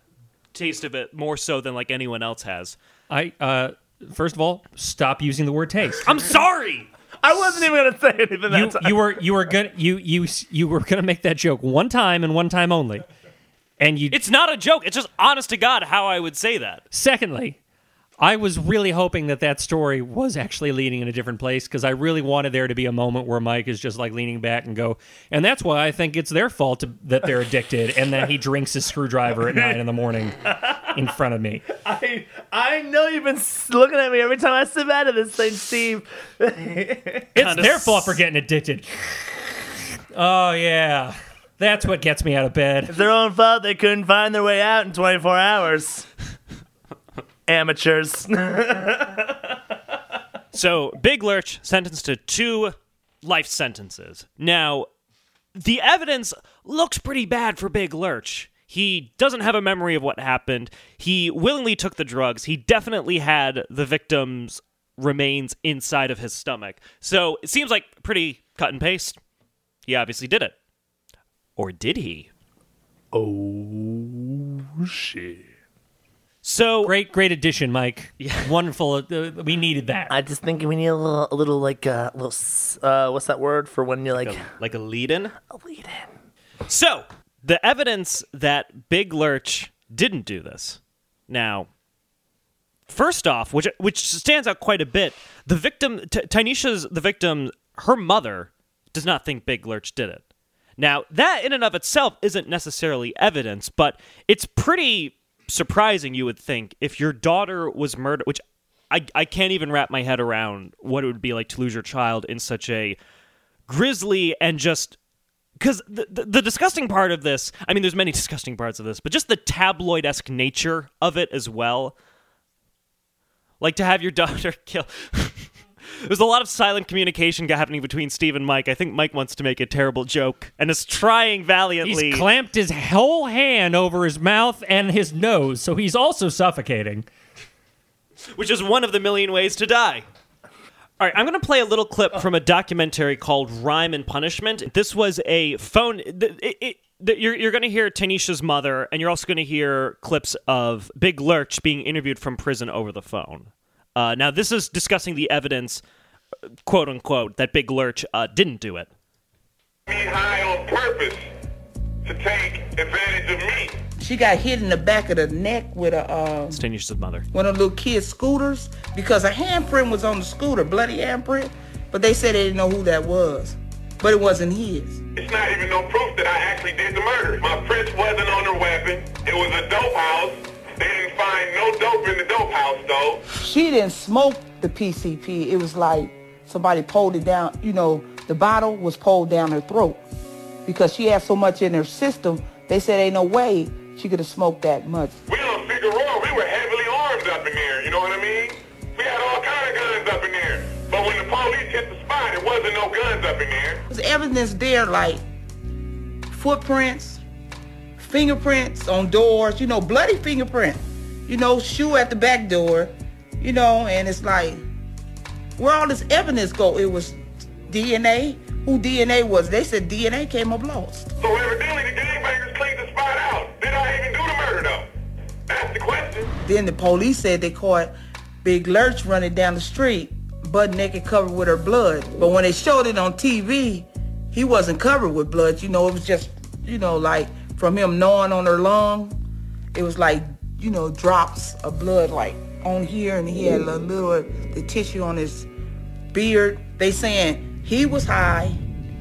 taste of it more so than like anyone else has. I uh, first of all, stop using the word taste. I'm sorry. I wasn't even gonna say anything that you time. you were you were gonna you you you were gonna make that joke one time and one time only, and you. It's not a joke. It's just honest to god how I would say that. secondly, I was really hoping that that story was actually leading in a different place because I really wanted there to be a moment where Mike is just like leaning back and go, and that's why I think it's their fault to, that they're addicted, and then he drinks his screwdriver at nine in the morning in front of me. I, I know you've been looking at me every time I sip out of this thing, Steve. It's Kinda their s- fault for getting addicted. Oh yeah, that's what gets me out of bed. It's their own fault they couldn't find their way out in 24 hours. Amateurs. So, Big Lurch sentenced to two life sentences. Now, the evidence looks pretty bad for Big Lurch. He doesn't have a memory of what happened. He willingly took the drugs. He definitely had the victim's remains inside of his stomach. So, it seems like pretty cut and paste. He obviously did it. Or did he? oh, shit. So, Great, great addition, Mike. Yeah. Wonderful. Uh, we needed that. I just think we need a little, a little like, uh, little, uh, what's that word for when you like, like a lead in? a lead in? So, the evidence that Big Lurch didn't do this. Now, first off, which which stands out quite a bit, the victim, T- Tynesha's the victim, her mother does not think Big Lurch did it. Now, that in and of itself isn't necessarily evidence, but it's pretty surprising, you would think, if your daughter was murdered, which I, I can't even wrap my head around what it would be like to lose your child in such a grisly and just because the, the, the disgusting part of this i mean there's many disgusting parts of this but just the tabloid-esque nature of it as well. Like to have your daughter kill there's a lot of silent communication happening between steve and mike i think mike wants to make a terrible joke and is trying valiantly He's clamped his whole hand over his mouth and his nose, so he's also suffocating. which is one of the million ways to die. All right, I'm going to play a little clip from a documentary called Rhyme and Punishment. This was a phone. It, it, you're you're going to hear Tanisha's mother, and you're also going to hear clips of Big Lurch being interviewed from prison over the phone. Uh, now, this is discussing the evidence, uh, quote unquote, that Big Lurch uh, didn't do it. me high on purpose to take advantage of me. She got hit in the back of the neck with a uh, It's Tanisha's mother. one of the little kids' scooters because a handprint was on the scooter, bloody handprint. But they said they didn't know who that was, but it wasn't his. It's not even no proof that I actually did the murder. My prints wasn't on her weapon. It was a dope house. In the dope house though. She didn't smoke the PCP. It was like somebody pulled it down. You know, the bottle was pulled down her throat because she had so much in her system. They said ain't no way she could have smoked that much. We on Figueroa, we were heavily armed up in there, you know what I mean? We had all kind of guns up in there. But when the police hit the spot, it wasn't no guns up in there. There's evidence there like footprints, fingerprints on doors, you know, bloody fingerprint, you know, shoe at the back door, you know, and it's like, where all this evidence go? It was DNA. Who DNA was? They said DNA came up lost. So evidently the gangbangers cleaned the spot out. Did I even do the murder though? That's the question. Then the police said they caught Big Lurch running down the street, butt naked, covered with her blood. But when they showed it on TV, he wasn't covered with blood. You know, it was just, you know, like from him gnawing on her lung, it was like, you know, drops of blood like on here, and he had a mm. little the tissue on his beard. They saying he was high,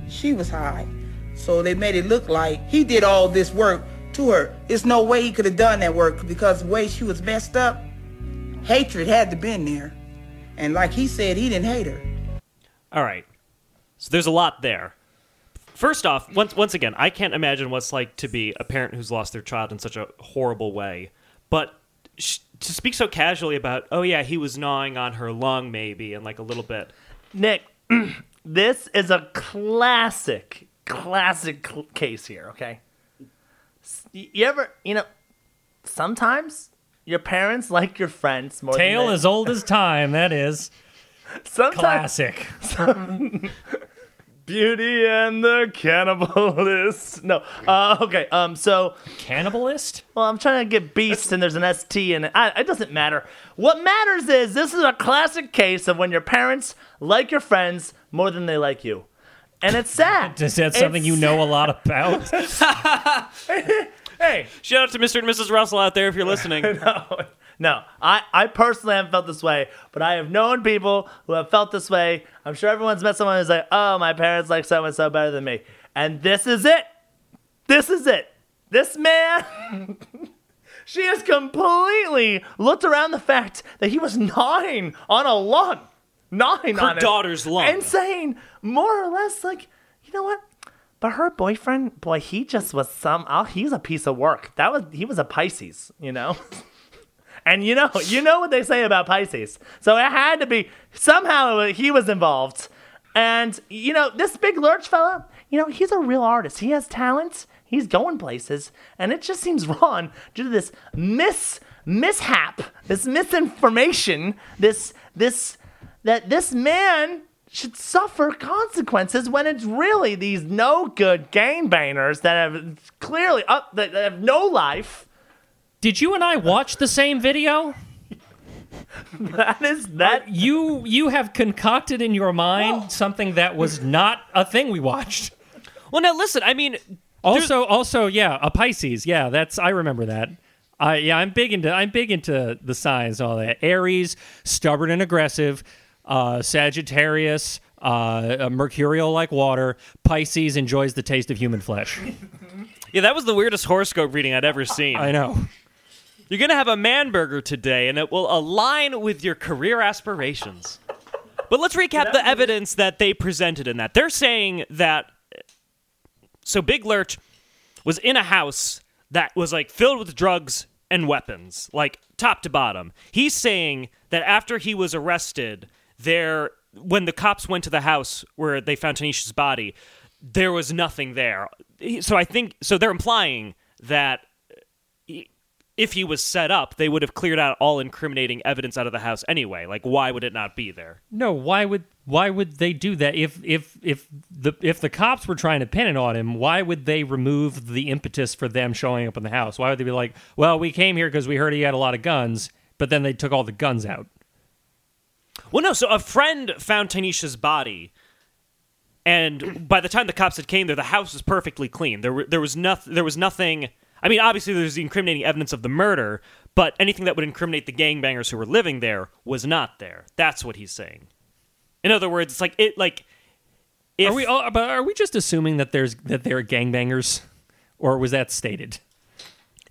she was high. So they made it look like he did all this work to her. There's no way he could have done that work because the way she was messed up, hatred had to been there. And like he said, he didn't hate her. All right. So there's a lot there. First off, once once again, I can't imagine what's like to be a parent who's lost their child in such a horrible way. But sh- to speak so casually about, oh yeah, he was gnawing on her lung maybe, and like a little bit. Nick, this is a classic, classic cl- case here, okay? You ever, you know, sometimes your parents like your friends more Tale than as old as time. That is sometimes classic. Beauty and the Cannibalist. No. Uh, okay. Um. So, Cannibalist? well, I'm trying to get Beast, and there's an ST in it. I, it doesn't matter. What matters is this is a classic case of when your parents like your friends more than they like you, and it's sad. Is that something It's you know a lot about? Hey, Shout out to Mr. and Mrs. Russell out there if you're listening. No, I, I personally haven't felt this way, but I have known people who have felt this way. I'm sure everyone's met someone who's like, oh, my parents like so and so better than me. And this is it. This is it. This man, she has completely looked around the fact that he was gnawing on a lung. Gnawing Her on it. daughter's lung. And saying, more or less, like, you know what? But her boyfriend, boy, he just was some. Oh, he's a piece of work. That was he was a Pisces, you know. And you know, you know what they say about Pisces. So it had to be somehow he was involved. And you know, this big lurch fella, you know, he's a real artist. He has talent. He's going places, and it just seems wrong due to this mis mishap, this misinformation, this this that this man should suffer consequences when it's really these no good gangbangers that have clearly up that have no life. Did you and I watch the same video? That is that You you have concocted in your mind something that was not a thing we watched. well, now listen. I mean, Also, also, yeah, a Pisces. Yeah, that's I remember that. I yeah, I'm big into I'm big into the signs, and all that. Aries, stubborn and aggressive. Uh, Sagittarius, uh, uh, mercurial like water. Pisces enjoys the taste of human flesh. yeah, that was the weirdest horoscope reading I'd ever seen. I know. You're gonna have a man burger today, and it will align with your career aspirations. But let's recap the evidence that they presented in that. They're saying that so Big Lurch was in a house that was like filled with drugs and weapons, like top to bottom. He's saying that after he was arrested, there when the cops went to the house where they found Tanisha's body, there was nothing there. So I think so they're implying that if he was set up, they would have cleared out all incriminating evidence out of the house anyway. Like, why would it not be there? No, why would why would they do that? If if if the if the cops were trying to pin it on him, why would they remove the impetus for them showing up in the house? Why would they be like, "Well, we came here because we heard he had a lot of guns," but then they took all the guns out? Well, no. So a friend found Tanisha's body, and by the time the cops had came there, the house was perfectly clean. There, were, there was nothing. There was nothing. I mean, obviously, there's the incriminating evidence of the murder, but anything that would incriminate the gangbangers who were living there was not there. That's what he's saying. In other words, it's like it like. If, Are we all, but are we just assuming that there's that they're gangbangers, or was that stated?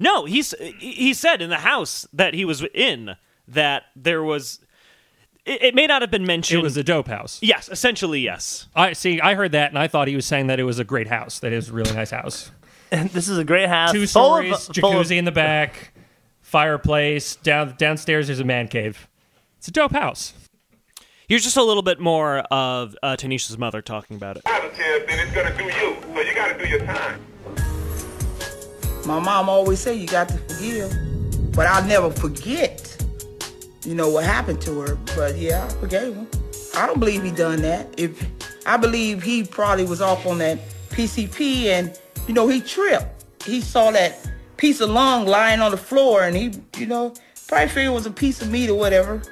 No, he's he said in the house that he was in that there was. It, it may not have been mentioned. It was a dope house. yes, essentially yes. I see. I heard that, and I thought he was saying that it was a great house. That it was a really nice house. this is a great house. Two full stories, of- jacuzzi in the back, fireplace. Down downstairs, there's a man cave. It's a dope house. Here's just a little bit more of uh, Tanisha's mother talking about it. Positive, then it's gonna do you. So you gotta do your time. My mom always say you got to forgive, but I'll never forget, you know, what happened to her. But yeah, I forgave him. I don't believe he done that. If I believe he probably was off on that PCP and, you know, he tripped. He saw that piece of lung lying on the floor and he, you know, probably figured it was a piece of meat or whatever.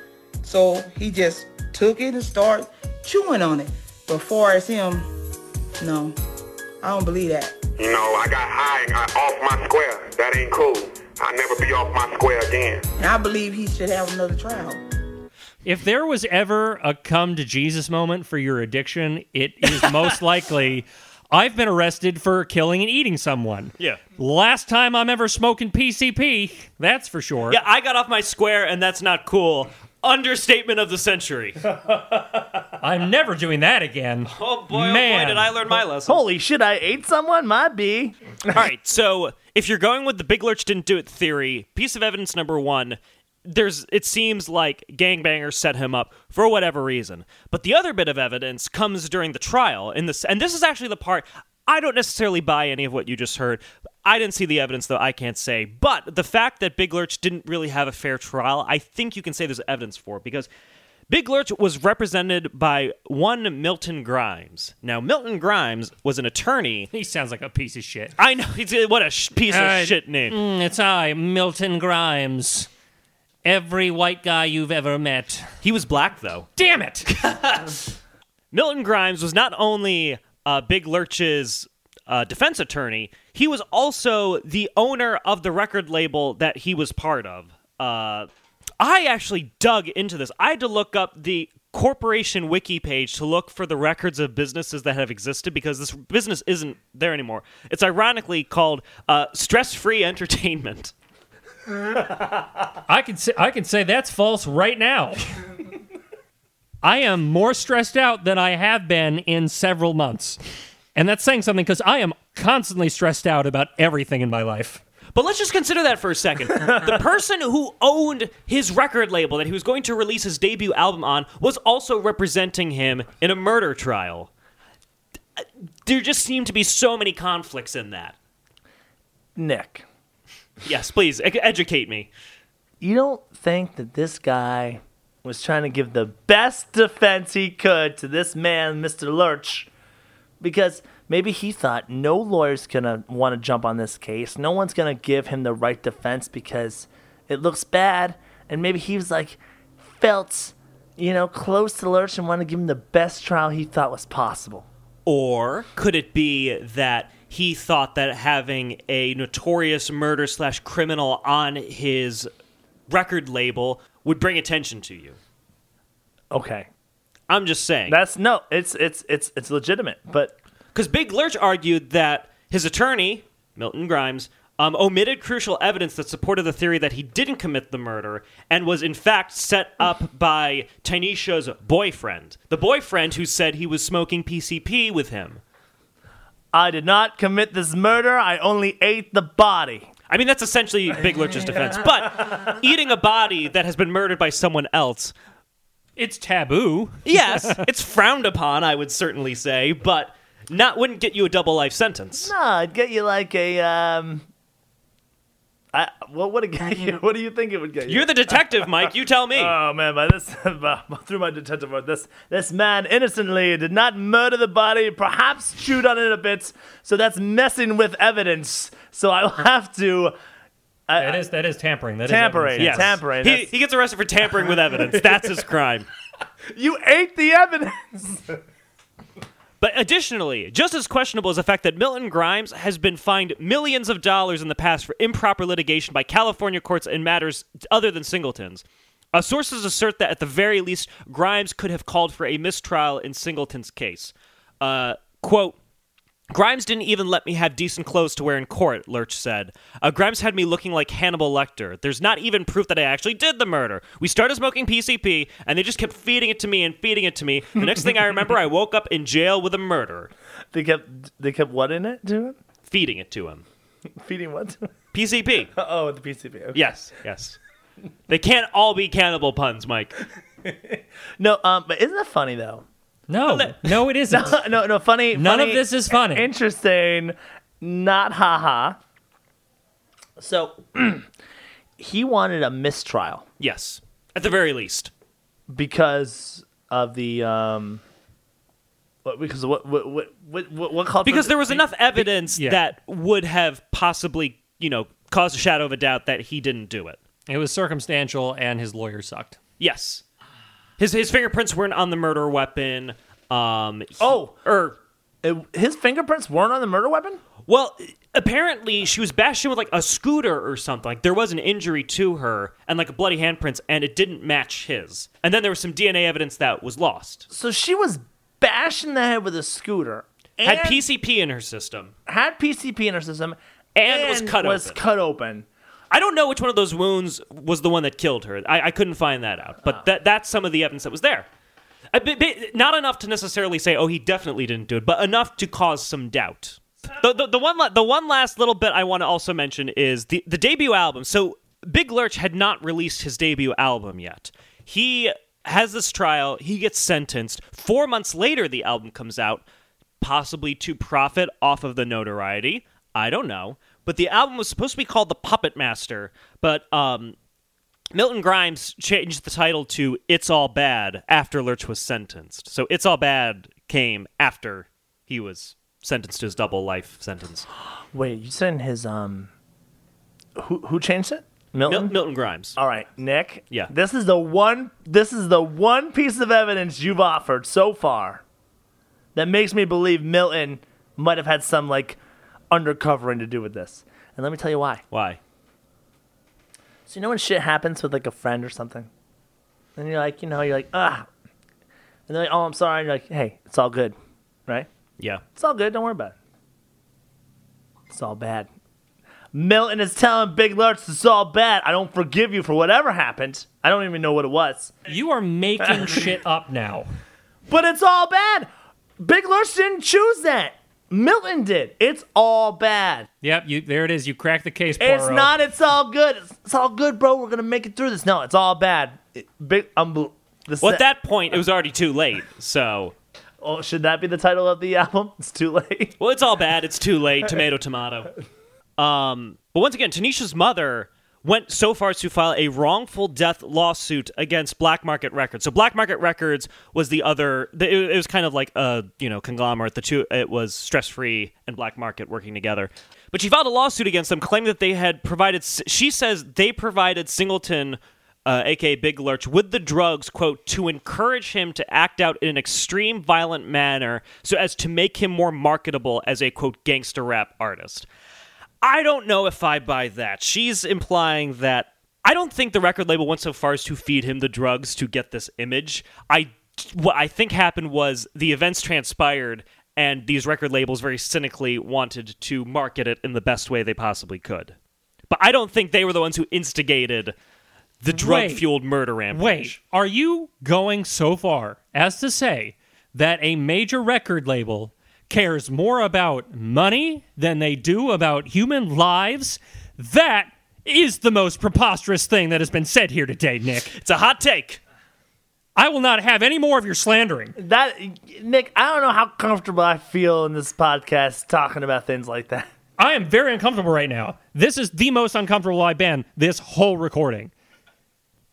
So he just took it and started chewing on it. But far as him, no, I don't believe that. You know, I got high and got off my square. That ain't cool. I'll never be off my square again. And I believe he should have another trial. If there was ever a come to Jesus moment for your addiction, it is most likely I've been arrested for killing and eating someone. Yeah. Last time I'm ever smoking PCP, that's for sure. Yeah, I got off my square, and that's not cool. Understatement of the century. I'm never doing that again. Oh boy, oh boy, did I learn my lesson. Holy shit! I ate someone. Might be. All right, so if you're going with the Big Lurch didn't do it theory, piece of evidence number one, there's it seems like gangbangers set him up for whatever reason. But the other bit of evidence comes during the trial. In this, and this is actually the part I don't necessarily buy any of what you just heard. I didn't see the evidence, though. I can't say. But the fact that Big Lurch didn't really have a fair trial, I think you can say there's evidence for because Big Lurch was represented by one Milton Grimes. Now, Milton Grimes was an attorney. He sounds like a piece of shit. I know. He's, what a sh- piece Uh, of shit name. Mm, it's I, Milton Grimes. Every white guy you've ever met. He was black, though. Damn it! Milton Grimes was not only uh, Big Lurch's uh, defense attorney, he was also the owner of the record label that he was part of. Uh, I actually dug into this. I had to look up the corporation wiki page to look for the records of businesses that have existed because this business isn't there anymore. It's ironically called uh, Stress Free Entertainment. I can say I can say that's false right now. I am more stressed out than I have been in several months. And that's saying something because I am constantly stressed out about everything in my life. But let's just consider that for a second. the person who owned his record label that he was going to release his debut album on was also representing him in a murder trial. There just seem to be so many conflicts in that. Nick, Yes, please ed- educate me. you don't think that this guy was trying to give the best defense he could to this man, Mr. Lurch, because maybe he thought no lawyer's gonna want to jump on this case. No one's gonna give him the right defense because it looks bad, and maybe he was like felt, you know, close to Lurch and wanted to give him the best trial he thought was possible. Or could it be that he thought that having a notorious murder slash criminal on his record label would bring attention to you? Okay, I'm just saying. that's no, it's it's it's it's legitimate, but Because Big Lurch argued that his attorney, Milton Grimes, um, omitted crucial evidence that supported the theory that he didn't commit the murder and was in fact set up by Tanisha's boyfriend. The boyfriend who said he was smoking PCP with him. I did not commit this murder. I only ate the body. I mean, that's essentially Big Lurch's defense. But eating a body that has been murdered by someone else, It's taboo. yes, it's frowned upon, I would certainly say, but not wouldn't get you a double life sentence. No, I'd get you like a um. I what would it get you? What do you think it would get you? You're the detective, Mike. You tell me. Oh man, by this through my detective work, this this man innocently did not murder the body, perhaps chewed on it a bit. So that's messing with evidence. So I'll have to uh, That is that is tampering. That is Tampering, evidence, yes. tampering, He, he gets arrested for tampering with evidence. That's his crime. you ate the evidence. But additionally, just as questionable is the fact that Milton Grimes has been fined millions of dollars in the past for improper litigation by California courts in matters other than Singleton's. Uh, sources assert that at the very least, Grimes could have called for a mistrial in Singleton's case. Uh, quote, Grimes didn't even let me have decent clothes to wear in court, Lurch said. Uh, Grimes had me looking like Hannibal Lecter. There's not even proof that I actually did the murder. We started smoking PCP, and they just kept feeding it to me and feeding it to me. The next thing I remember, I woke up in jail with a murder. They kept they kept what in it to him? Feeding it to him. Feeding what? To him? PCP. Uh oh, the PCP. Okay. Yes, yes. They can't all be cannibal puns, Mike. No, um, but isn't that funny though? No, no, it isn't. no, no, funny. None funny, of this is funny. Interesting, not haha. So he wanted a mistrial Yes, at the very least. because of the um. What, because of what what what what what, what called for Because the- there was enough evidence yeah. that would have possibly, you know, caused a shadow of a doubt that he didn't do it. It was circumstantial, and his lawyer sucked. Yes. His his fingerprints weren't on the murder weapon. Um he- Oh. or It- his fingerprints weren't on the murder weapon. well, apparently she was bashed in with like a scooter or something. Like there was an injury to her and like a bloody handprints and it didn't match his. And then there was some DNA evidence that was lost. So she was bashing the head with a scooter. And Had PCP in her system. had PCP in her system And was cut was open. cut open. I don't know which one of those wounds was the one that killed her. I, I couldn't find that out, but oh. that that's some of the evidence that was there. A bit, bit- not enough to necessarily say, "Oh, he definitely didn't do it," but enough to cause some doubt. The, the, the one la- the one last little bit I want to also mention is the the debut album. So Big Lurch had not released his debut album yet. He has this trial. He gets sentenced. Four months later, the album comes out, possibly to profit off of the notoriety. I don't know. But the album was supposed to be called The Puppet Master, but um, Milton Grimes changed the title to It's All Bad after Lurch was sentenced. So It's All Bad came after he was sentenced to his double life sentence. Wait, you said his um. Who who changed it? Mil- Milton. Milton Grimes. All right, Nick. Yeah. This is the one. This is the one piece of evidence you've offered so far that makes me believe Milton might have had some like undercovering to do with this. And let me tell you why. Why? So you know when shit happens with like a friend or something, and you're like, you know, you're like, ah, and they're like, oh, I'm sorry. And you're like, hey, it's all good, right? Yeah. It's all good. Don't worry about it. It's all bad. Milton is telling Big Lurch it's all bad. I don't forgive you for whatever happened. I don't even know what it was. You are making shit up now. But it's all bad. Big Lurch didn't choose that. Milton did. It's all bad. Yep, you there it is. You cracked the case, It's not. It's all good. It's, it's all good, bro. We're gonna make it through this. No, it's all bad. It- big. Um, the Well, at that point, it was already too late. So, oh, should that be the title of the album? It's too late. well, it's all bad. It's too late. Tomato, tomato. Um, but once again, Tanisha's mother went so far as to file a wrongful death lawsuit against Black Market Records. So Black Market Records was the other. It was kind of like a you know conglomerate. The two it was Stress Free and Black Market working together. But she filed a lawsuit against them, claiming that they had provided. She says they provided Singleton. Uh, aka Big Lurch, with the drugs, quote, to encourage him to act out in an extreme violent manner so as to make him more marketable as a, quote, gangster rap artist. I don't know if I buy that. She's implying that I don't think the record label went so far as to feed him the drugs to get this image. I what I think happened was the events transpired and these record labels very cynically wanted to market it in the best way they possibly could. But I don't think they were the ones who instigated the drug-fueled murder rampage. Wait, are you going so far as to say that a major record label cares more about money than they do about human lives? That is the most preposterous thing that has been said here today, Nick. It's a hot take. I will not have any more of your slandering. That Nick, I don't know how comfortable I feel in this podcast talking about things like that. I am very uncomfortable right now. This is the most uncomfortable I've been this whole recording.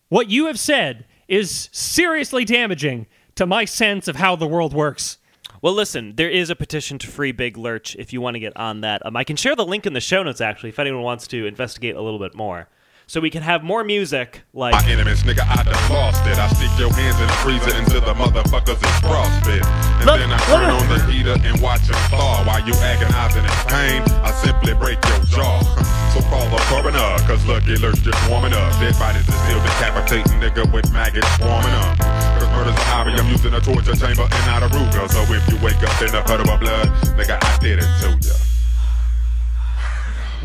What you have said is seriously damaging to my sense of how the world works. Well, listen, there is a petition to free Big Lurch if you want to get on that. Um, I can share the link in the show notes, actually, if anyone wants to investigate a little bit more. So we can have more music like. My enemies, nigga, I done lost it. I stick your hands in the freezer until the motherfuckers is frostbit. And Look, then I turn on the heater and watch them thaw. While you agonizing in pain, I simply break your jaw. So call the coroner, cause Lucky Lurch just warming up. Dead bodies is still decapitating, nigga, with maggots swarming up. Cause murder's a hobby, I'm using a torture chamber and not a Ruger. So if you wake up in a puddle of blood, nigga, I did it to ya.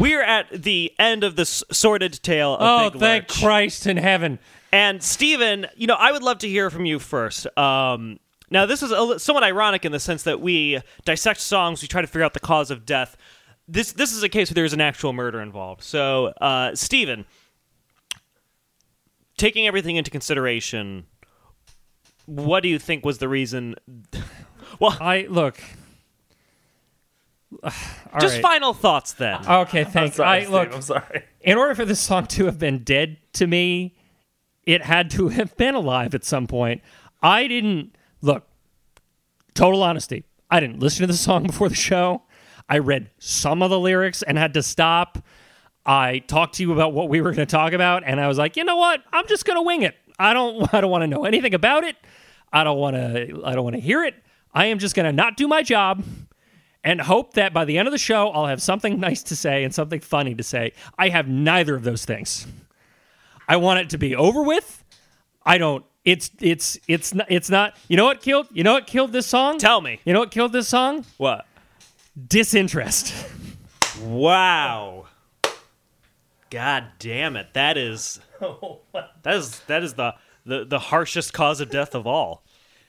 We're at the end of this sordid tale of Oh, Big thank Lurch. Christ in heaven. And Steven, you know, I would love to hear from you first. Um, now, this is a, somewhat ironic in the sense that we dissect songs, we try to figure out the cause of death. This this is a case where there's an actual murder involved. So, uh, Steven, taking everything into consideration, what do you think was the reason? well, I look. All just right. final thoughts then. Uh, okay, thanks. Sorry, I Steve, look. I'm sorry. in order for this song to have been dead to me, it had to have been alive at some point. I didn't look. Total honesty. I didn't listen to the song before the show. I read some of the lyrics and had to stop. I talked to you about what we were going to talk about, and I was like, you know what? I'm just going to wing it. I don't. I don't want to know anything about it. I don't want to. I don't want to hear it. I am just going to not do my job and hope that by the end of the show I'll have something nice to say and something funny to say. I have neither of those things. I want it to be over with. I don't. It's it's it's not, it's not. You know what killed? You know what killed this song? Tell me. You know what killed this song? What? Disinterest. Wow. God damn it. That is oh that is that is the, the the harshest cause of death of all.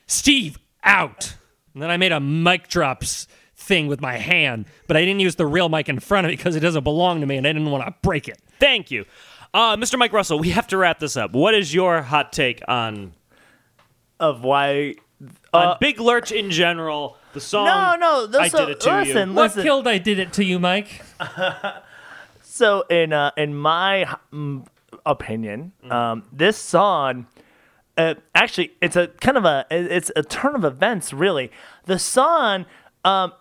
Steve out. And then I made a mic drops thing with my hand, but I didn't use the real mic in front of it because it doesn't belong to me and I didn't want to break it. Thank you. Uh, Mr. Mike Russell, we have to wrap this up. What is your hot take on Of why? on Big Lurch in general? The song No, no. I This, uh, did it to listen, you. What listen. killed I did it to you, Mike? So in uh, in my mm, opinion, Mm. um, this song. Uh, actually, it's a kind of a it's a turn of events. Really, the song um,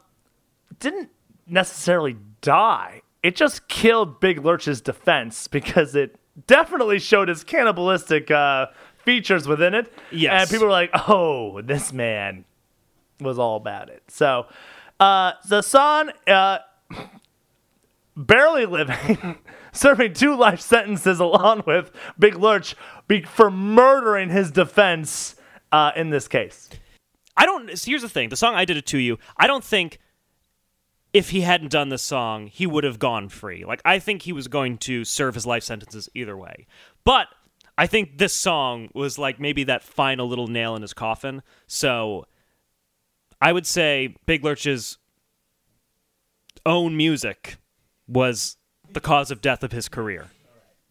didn't necessarily die. It just killed Big Lurch's defense because it definitely showed his cannibalistic uh, features within it. Yes. and people were like, "Oh, this man was all about it." So, uh, the song. Uh, barely living, serving two life sentences along with Big Lurch for murdering his defense uh, in this case. I don't. Here's the thing: the song "I Did It to You." I don't think if he hadn't done this song, he would have gone free. Like I think he was going to serve his life sentences either way. But I think this song was like maybe that final little nail in his coffin. So I would say Big Lurch's own music was the cause of death of his career.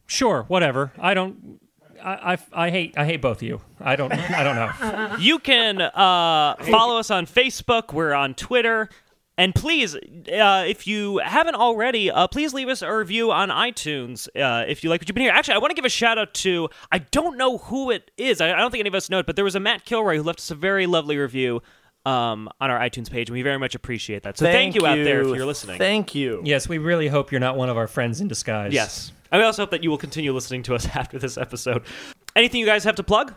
Sure, whatever. I don't. I, I, I hate I hate both of you. I don't I don't know. You can uh, follow us on Facebook. We're on Twitter. And please, uh, if you haven't already, uh, please leave us a review on iTunes uh, if you like what you've been hearing. Actually, I want to give a shout out to, I don't know who it is. I, I don't think any of us know it, but there was a Matt Kilroy who left us a very lovely review um, on our iTunes page, and we very much appreciate that. So thank, you out there if you're listening. Thank you. Yes, we really hope you're not one of our friends in disguise. yes. And we also hope that you will continue listening to us after this episode. Anything you guys have to plug?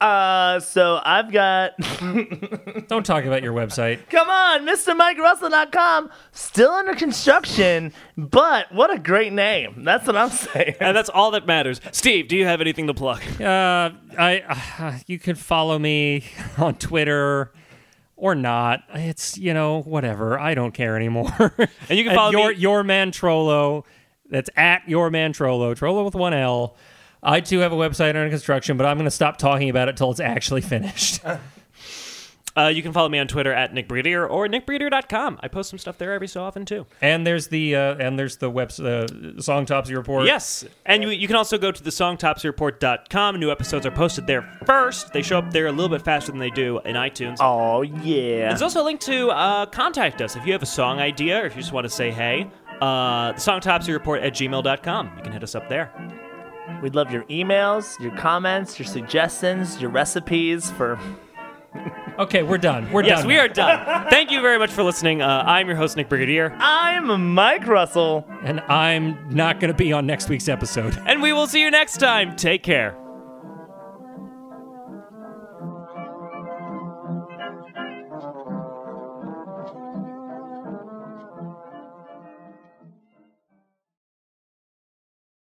Uh, so I've got. Don't talk about your website. Come on, MrMikeRussell.com. Still under construction, but what a great name. That's what I'm saying. And that's all that matters. Steve, do you have anything to plug? Uh, I uh, you can follow me on Twitter or not. It's you know whatever. I don't care anymore. And you can follow your me- your man Trollo. That's at your man Trollo. Trollo with one L. I too have a website under construction, but I'm going to stop talking about it till it's actually finished. Uh, you can follow me on Twitter at Nick Breeder or nickbreeder.com. I post some stuff there every so often too. and there's the uh, and there's the web uh, Songtopsy Report. Yes. And you, you can also go to the songtopsyreport.com. New episodes are posted there first. They show up there a little bit faster than they do in iTunes. Oh, yeah. There's also a link to uh, contact us if you have a song idea or if you just want to say hey. Uh, the songtopsyreport at gmail.com. You can hit us up there. We'd love your emails, your comments, your suggestions, your recipes for. Okay, we're done. We're Yes, done. we now. are done. Thank you very much for listening. Uh, I'm your host, Nick Brigadier, I'm Mike Russell. And I'm not going to be on next week's episode. and we will see you next time. Take care.